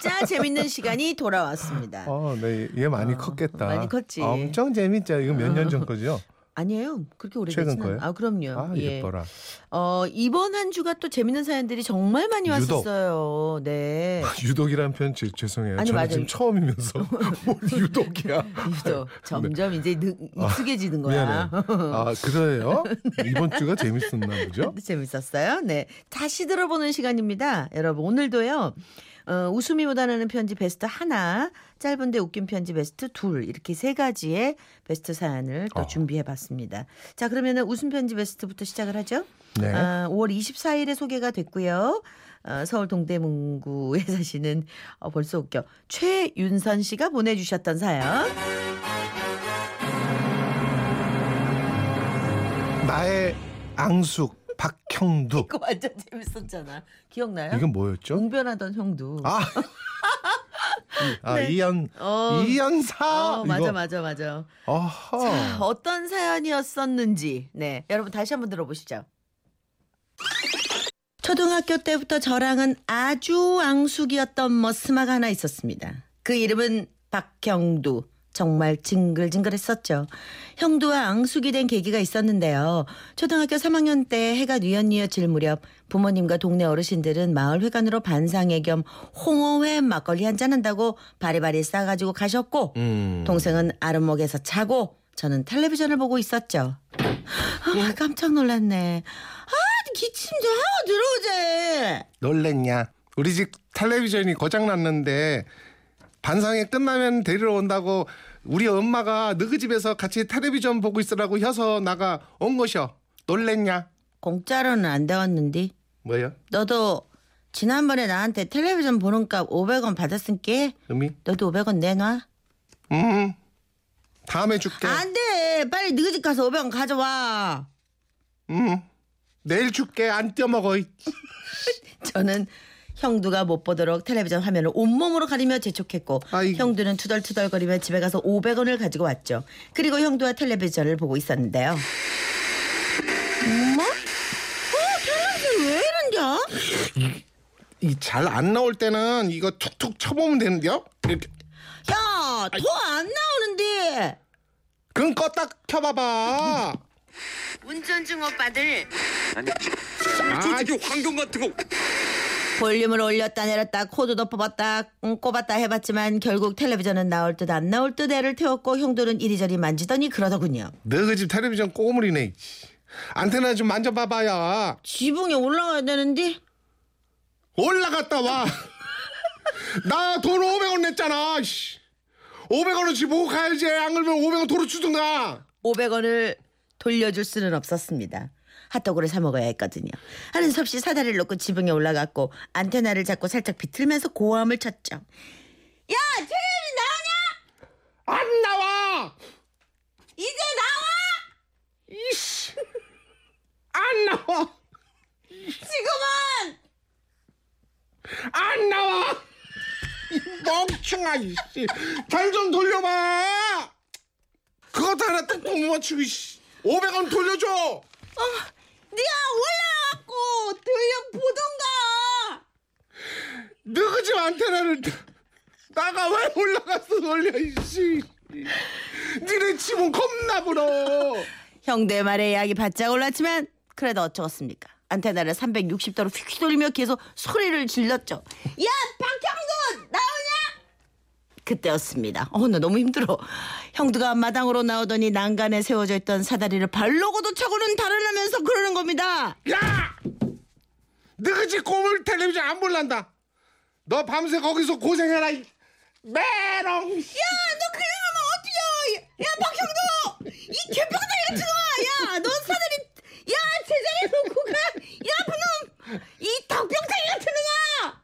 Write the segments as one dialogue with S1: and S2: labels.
S1: 진짜 재밌는 시간이 돌아왔습니다.
S2: 어, 네, 얘 많이
S1: 어,
S2: 컸겠다.
S1: 많이 컸지.
S2: 엄청 재밌죠. 이거 몇 년 전 거죠?
S1: 아니에요. 그렇게
S2: 거예요?
S1: 않아요. 아, 그럼요.
S2: 아,
S1: 예.
S2: 예뻐라.
S1: 어, 이번 한 주가 또 재밌는 사연들이 정말 많이
S2: 유독.
S1: 왔었어요. 네.
S2: 유독이라는 표현 제- 죄송해요.
S1: 아니,
S2: 저는
S1: 맞아요.
S2: 지금 처음이면서 뭘 유독이야.
S1: 유독 점점 이제 느, 익숙해지는
S2: 네. 미안해.
S1: 거야.
S2: 아 그래요? 이번 주가 재밌었나 보죠?
S1: 재밌었어요. 네. 다시 들어보는 시간입니다. 여러분, 오늘도요. 어, 웃음이 묻어나는 편지 베스트 하나, 짧은데 웃긴 편지 베스트 둘, 이렇게 세 가지의 베스트 사연을 또
S2: 어.
S1: 준비해 봤습니다. 자, 그러면은 웃음 편지 베스트부터 시작을 하죠.
S2: 네.
S1: 아, 5월 24일에 소개가 됐고요. 어, 서울 동대문구에 사시는 어, 벌써 웃겨 최윤선 씨가 보내주셨던 사연.
S2: 나의 앙숙 박형두.
S1: 이거 완전 재밌었잖아. 기억나요?
S2: 이건 뭐였죠?
S1: 웅변하던 형도.
S2: 아, 아
S1: 네.
S2: 이연
S1: 어.
S2: 이연사.
S1: 어, 맞아,
S2: 이거.
S1: 맞아, 맞아.
S2: 어허.
S1: 자, 어떤 사연이었었는지, 네, 여러분 다시 한번 들어보시죠. 초등학교 때부터 저랑은 아주 앙숙이었던 머스마가 하나 있었습니다. 그 이름은 박형두. 정말 징글징글했었죠. 형두와 앙숙이 된 계기가 있었는데요. 초등학교 3학년 때 해가 뉘엿뉘엿질 무렵 부모님과 동네 어르신들은 마을 회관으로 반상회 겸 홍어회 막걸리 한잔 한다고 바리바리 싸가지고 가셨고
S2: 음.
S1: 동생은 아랫목에서 자고 저는 텔레비전을 보고 있었죠. 아, 깜짝 놀랐네. 아, 기침 좀 하고 들어오지.
S2: 놀랬냐? 우리 집 텔레비전이 고장 났는데 반상회 끝나면 데리러 온다고 우리 엄마가 너희 집에서 같이 텔레비전 보고 있으라고 해서 나가 온 것이여. 놀랬냐?
S1: 공짜로는 안 되었는데.
S2: 뭐요?
S1: 너도 지난번에 나한테 텔레비전 보는 값 500원 받았으니까
S2: 의미?
S1: 너도 500원 내놔.
S2: 음. 다음에 줄게.
S1: 안 돼. 빨리 너희 집 가서 500원 가져와.
S2: 음. 내일 줄게. 안 떼먹어.
S1: 저는 형두가 못 보도록 텔레비전 화면을 온몸으로 가리며 재촉했고
S2: 아이고.
S1: 형두는 투덜투덜거리며 집에 가서 500원을 가지고 왔죠. 그리고 형두와 텔레비전을 보고 있었는데요. 엄마? 어, 텔레비전 왜 이런겨?
S2: 이잘 안 나올 때는 이거 툭툭 쳐보면 되는데요. 이렇게.
S1: 야, 더 안 나오는데.
S2: 그럼 껐다 켜봐봐.
S1: 운전 중 오빠들
S3: 솔직히 환경 같은 거
S1: 볼륨을 올렸다 내렸다 코드도 뽑았다 음, 꼽았다 해봤지만 결국 텔레비전은 나올 듯 안 나올 듯 애를 태웠고 형들은 이리저리 만지더니 그러더군요.
S2: 너희 집 텔레비전 꼬물이네. 안테나 좀 만져봐봐야.
S1: 지붕에 올라가야 되는데
S2: 올라갔다 와. 나 돈 500원 냈잖아. 씨. 500원어치 보고 가야지. 안 그러면 500원 도로 주든가.
S1: 500원을 돌려줄 수는 없었습니다. 핫도그를 사 먹어야 했거든요. 하는 수 없이 사다리를 놓고 지붕에 올라갔고 안테나를 잡고 살짝 비틀면서 고함을 쳤죠. 야 텔레비 나오냐?
S2: 안 나와.
S1: 이제 나와!
S2: 이씨. 안 나와.
S1: 지금은!
S2: 안 나와. 이 멍청아 이씨. 잘좀 돌려봐. 그것도 하나 뚝뚝 못 맞추고 이씨. 500원 돌려줘.
S1: 네가 올라왔고 돌려보던가!
S2: 너희 집 안테나를 나가 왜 올라갔어 돌려 이씨. 니네 집은 겁나 불어.
S1: 형대 말에 약이 바짝 올랐지만 그래도 어쩌겠습니까? 안테나를 360도로 휙 돌리며 계속 소리를 질렀죠. 야 박형도? 그때였습니다. 어, 나 너무 힘들어. 형두가 마당으로 나오더니 난간에 세워져 있던 사다리를 발로고도 차고는 달아나면서 그러는 겁니다.
S2: 야! 집 꼬물 텔레비전 안 볼란다. 너 밤새 거기서 고생해라. 이 메롱.
S1: 야, 너 그냥 하면 어떡해? 야, 박형도! 이 개병다리 같은 놈아! 야, 너 사다리, 야, 제자리에 놓고 가! 야, 그놈! 이 덕병다리 같은 놈아!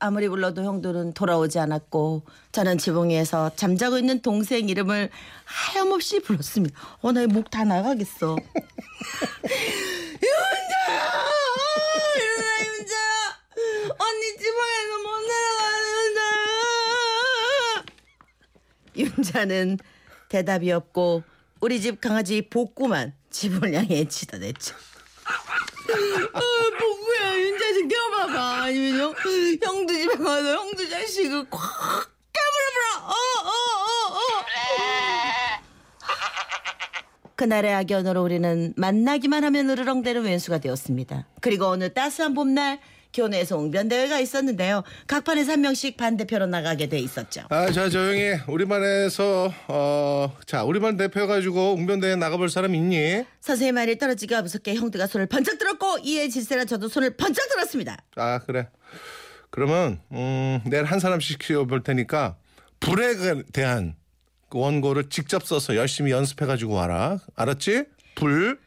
S1: 아무리 불러도 형들은 돌아오지 않았고 저는 지붕 위에서 잠자고 있는 동생 이름을 하염없이 불렀습니다. 어, 나 목 다 나가겠어. 윤자야! 일어나, 윤자야! 언니 지붕에서 못 내려가는 윤자야! 윤자는 대답이 없고 우리 집 강아지 복구만 집을 향해 치닫았죠. 아, 복구야, 윤자 지켜봐. 형, 형도 집에 가서 형도 자식을 콱 깨물어버려. 어, 어, 어, 어. 그날의 악연으로 우리는 만나기만 하면 으르렁대는 왼수가 되었습니다. 그리고 어느 따스한 봄날 교내에서 웅변 대회가 있었는데요. 각 판에서 한 명씩 반대표로 나가게 돼 있었죠.
S2: 아, 자 조용히 우리반에서 어, 자 우리반 대표 가지고 웅변 대회 나가볼 사람 있니?
S1: 선생님 말이 떨어지기가 무섭게 형들가 손을 번쩍 들었고 이에 질세라 저도 손을 번쩍 들었습니다.
S2: 아 그래. 그러면 음, 내일 한 사람씩 키워볼 테니까 불에 대한 그 원고를 직접 써서 열심히 연습해가지고 와라. 알았지? 불.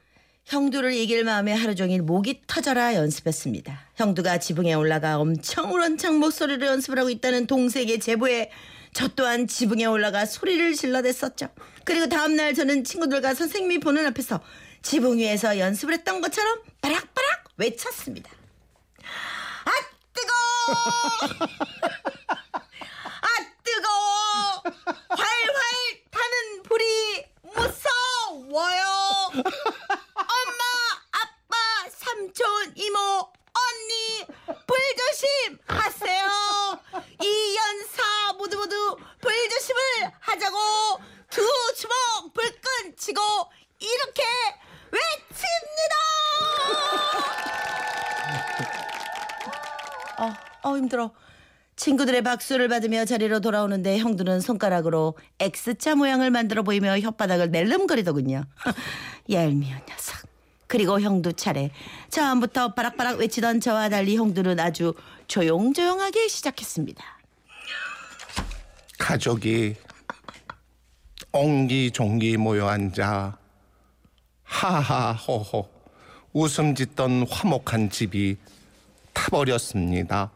S1: 형두를 이길 마음에 하루 종일 목이 터져라 연습했습니다. 형두가 지붕에 올라가 엄청 우렁창 목소리로 연습을 하고 있다는 동생의 제보에 저 또한 지붕에 올라가 소리를 질러댔었죠. 그리고 다음날 저는 친구들과 선생님이 보는 앞에서 지붕 위에서 연습을 했던 것처럼 바락바락 외쳤습니다. 아 뜨거! 아 뜨거워! 활활 타는 불이 무서워요! 삼촌, 이모, 언니, 불조심 하세요. 이 연사 모두 모두 불조심을 하자고 두 주먹 불끈 치고 이렇게 외칩니다. 어, 어 힘들어. 친구들의 박수를 받으며 자리로 돌아오는데 형들은 손가락으로 X자 모양을 만들어 보이며 혓바닥을 낼름거리더군요. 얄미운 녀석. 그리고 형도 차례. 처음부터 바락바락 외치던 저와 달리 형들은 아주 조용조용하게 시작했습니다.
S2: 가족이 옹기종기 모여 앉아 하하호호 웃음 짓던 화목한 집이 타버렸습니다.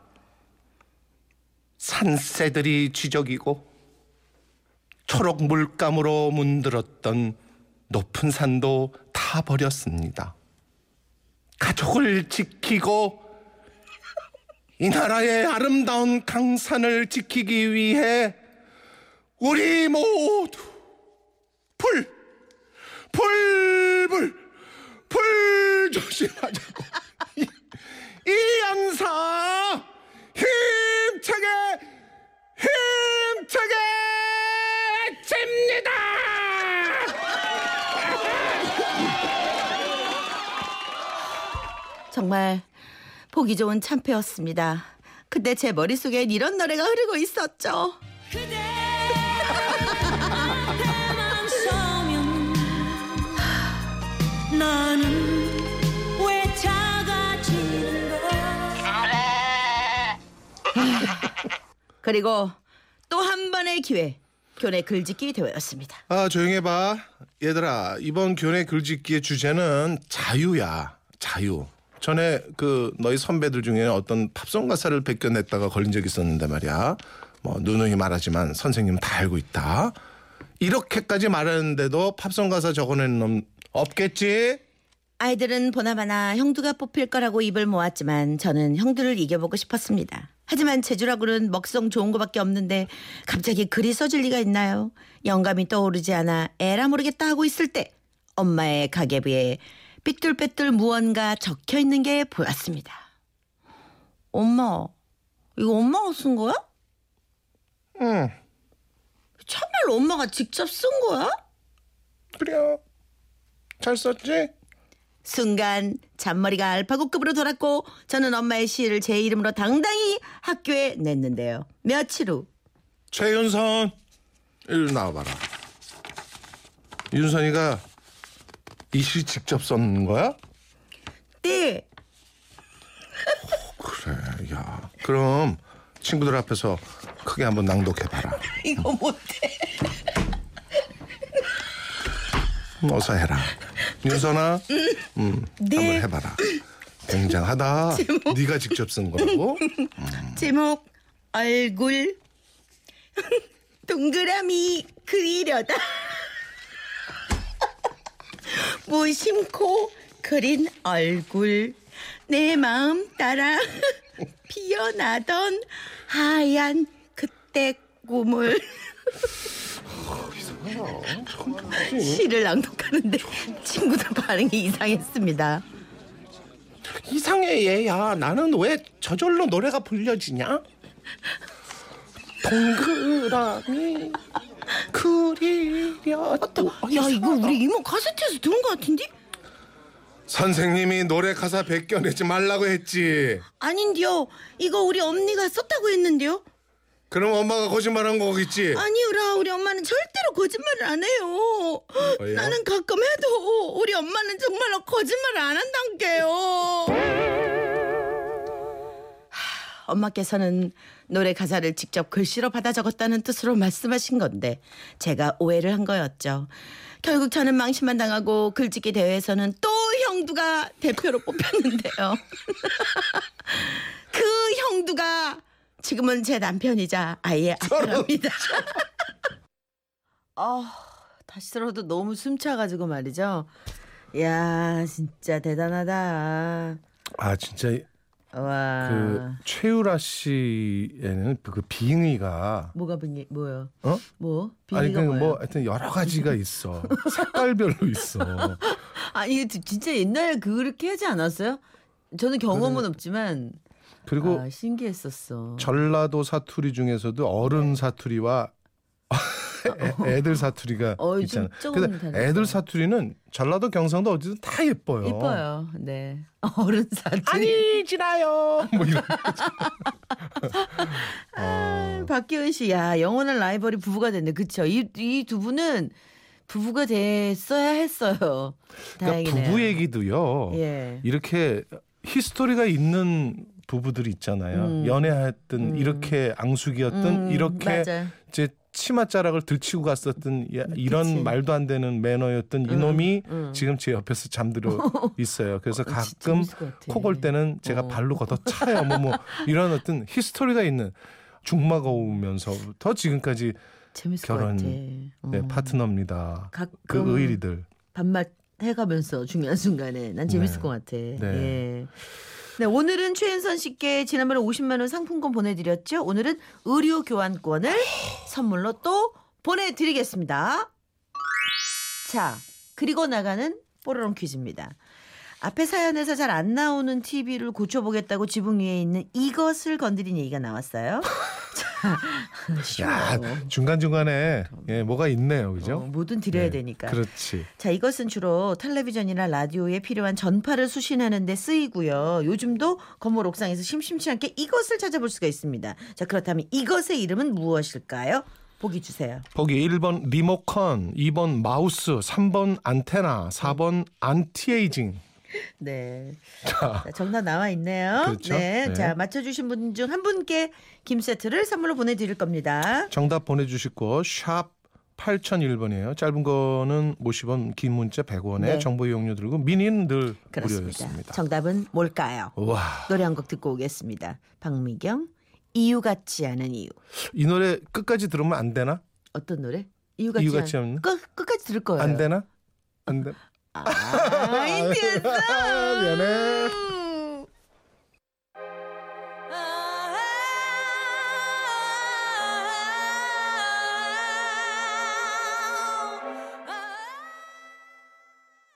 S2: 산새들이 쥐적이고 초록 물감으로 문들었던 높은 산도 타버렸습니다. 가족을 지키고 이 나라의 아름다운 강산을 지키기 위해 우리 모두 불, 불, 불, 불 조심하자고. 이, 이 연사 힘차게, 힘차게 칩니다.
S1: 정말 보기 좋은 참패였습니다. 근데 제 머릿속엔 이런 노래가 흐르고 있었죠.
S4: 그대
S1: 그리고 또 한 번의 기회. 교내 글짓기 대회였습니다.
S2: 아 조용히 해봐 얘들아 이번 교내 글짓기의 주제는 자유야 자유 전에 그 너희 선배들 중에 어떤 팝송 가사를 베껴냈다가 걸린 적이 있었는데 말이야 뭐 누누이 말하지만 선생님은 다 알고 있다 이렇게까지 말하는데도 팝송 가사 적어낸 놈 없겠지
S1: 아이들은 보나마나 형두가 뽑힐 거라고 입을 모았지만 저는 형두를 이겨보고 싶었습니다. 하지만 재주라고는 먹성 좋은 거밖에 없는데 갑자기 글이 써질 리가 있나요? 영감이 떠오르지 않아 에라 모르겠다 하고 있을 때 엄마의 가계부에 삐뚤빼뚤 무언가 적혀 있는 게 보였습니다. 엄마, 이거 엄마가 쓴 거야?
S2: 응
S1: 참말 엄마가 직접 쓴 거야?
S2: 그래요 잘 썼지
S1: 순간 잔머리가 알파고급으로 돌았고 저는 엄마의 시를 제 이름으로 당당히 학교에 냈는데요. 며칠 후
S2: 최윤선 이리 나와봐라 윤선이가 이시 직접 썼는 거야?
S1: 네.
S2: 그래, 야. 그럼 친구들 앞에서 크게 한번 낭독해봐라.
S1: 이거 못해.
S2: 음, 어서 해라. 윤선아, 음,
S1: 네.
S2: 한번 해봐라. 굉장하다. 네가 직접 쓴 거라고?
S1: 제목 얼굴 동그라미 그리려다 무심코 그린 얼굴 내 마음 따라 피어나던 하얀 그때 꿈을 시를 낭독하는데 친구들 반응이 이상했습니다.
S2: 이상해 얘야. 나는 왜 저절로 노래가 불려지냐? 동그라미 그리려도
S1: 야 이거 우리 이모 카세트에서 들은 것 같은데?
S2: 선생님이 노래 가사 베껴내지 말라고 했지.
S1: 아닌데요. 이거 우리 언니가 썼다고 했는데요.
S2: 그럼 엄마가 거짓말한 거겠지.
S1: 아니요라 우리 엄마는 절대로 거짓말을 안 해요.
S2: 왜요?
S1: 나는 가끔 해도 우리 엄마는 정말로 거짓말을 안 한단게요. 하, 엄마께서는 노래 가사를 직접 글씨로 받아 적었다는 뜻으로 말씀하신 건데 제가 오해를 한 거였죠. 결국 저는 망신만 당하고 글짓기 대회에서는 또 형두가 대표로 뽑혔는데요. 그 형두가 지금은 제 남편이자 아이의 아빠랍니다. 아, 다시 들어도 너무 숨차가지고 말이죠. 야, 진짜 대단하다.
S2: 아 진짜
S1: 와.
S2: 그 최유라 씨에는 그 비행의가
S1: 뭐가 빙이 뭐요?
S2: 어?
S1: 뭐?
S2: 아니
S1: 빙의가
S2: 그
S1: 뭐예요?
S2: 뭐 하여튼 여러 가지가 있어. 색깔별로 있어.
S1: 아니 이게 진짜 옛날에 그렇게 하지 않았어요? 저는 경험은 없지만
S2: 그리고
S1: 아, 신기했었어.
S2: 전라도 사투리 중에서도 어른 사투리와 애, 들 사투리가
S1: 어,
S2: 있잖아.
S1: 좀
S2: 근데. 애들 사투리는 전라도 경상도 어디든 다 예뻐요.
S1: 이뻐요. 네. 어른 사투리.
S2: 아니 지나요. 뭐 이런.
S1: 아, 박기은 씨, 야 영원한 라이벌이 부부가 됐네. 그쵸? 이이 두 분은 부부가 됐어야 했어요.
S2: 그러니까
S1: 다행이네요.
S2: 부부 얘기도요.
S1: 예.
S2: 이렇게 히스토리가 있는 부부들이 있잖아요.
S1: 음.
S2: 연애했던 이렇게 앙숙이었던
S1: 음,
S2: 이렇게
S1: 맞아.
S2: 이제 치맛자락을 들치고 갔었던 야, 이런
S1: 그치.
S2: 말도 안 되는 매너였던 이놈이
S1: 음.
S2: 지금 제 옆에서 잠들어 있어요. 그래서
S1: 어, 진-
S2: 가끔
S1: 재밌을 것 같아.
S2: 코골 때는 제가
S1: 어.
S2: 발로 걷어 차요. 뭐, 뭐 이런 어떤 히스토리가 있는 중마거우면서부터 지금까지 결혼. 네,
S1: 어.
S2: 파트너입니다.
S1: 가끔
S2: 그 의리들.
S1: 반말 해가면서 중요한 순간에 난 재밌을
S2: 네.
S1: 것 같아.
S2: 네.
S1: 예. 네, 오늘은 최은선 씨께 지난번에 50만 원 상품권 보내드렸죠. 오늘은 의료 교환권을 선물로 또 보내드리겠습니다. 자, 그리고 나가는 뽀로롱 퀴즈입니다. 앞에 사연에서 잘 안 나오는 TV를 고쳐보겠다고 지붕 위에 있는 이것을 건드린 얘기가 나왔어요.
S2: 야 중간 중간에 예, 뭐가 있네요, 그죠?
S1: 어, 뭐든 드려야
S2: 네,
S1: 되니까.
S2: 그렇지.
S1: 자, 이것은 주로 텔레비전이나 라디오에 필요한 전파를 수신하는 데 쓰이고요. 요즘도 건물 옥상에서 심심치 않게 이것을 찾아볼 수가 있습니다. 자, 그렇다면 이것의 이름은 무엇일까요? 보기 주세요.
S2: 보기 1번 리모컨, 2번 마우스, 3번 안테나, 4번 안티에이징.
S1: 네.
S2: 자,
S1: 자, 정답 나와 있네요.
S2: 그렇죠.
S1: 네.
S2: 네.
S1: 자, 맞춰주신 분 중 한 분께 김 세트를 선물로 보내드릴 겁니다.
S2: 정답 보내주시고 샵 8001번이에요. 짧은 거는 50원, 긴 문자 100원에
S1: 네.
S2: 정보 이용료 들고 미니는 늘. 무료였습니다.
S1: 정답은 뭘까요?
S2: 와,
S1: 노래 한 곡 듣고 오겠습니다. 박미경, 이유 같지 않은 이유.
S2: 이 노래 끝까지 들으면 안 되나?
S1: 어떤 노래? 이유 같지,
S2: 이유 같지
S1: 않...
S2: 않은?
S1: 끝, 끝까지 들을 거예요.
S2: 안 되나? 안 돼. Ay,
S1: Dios.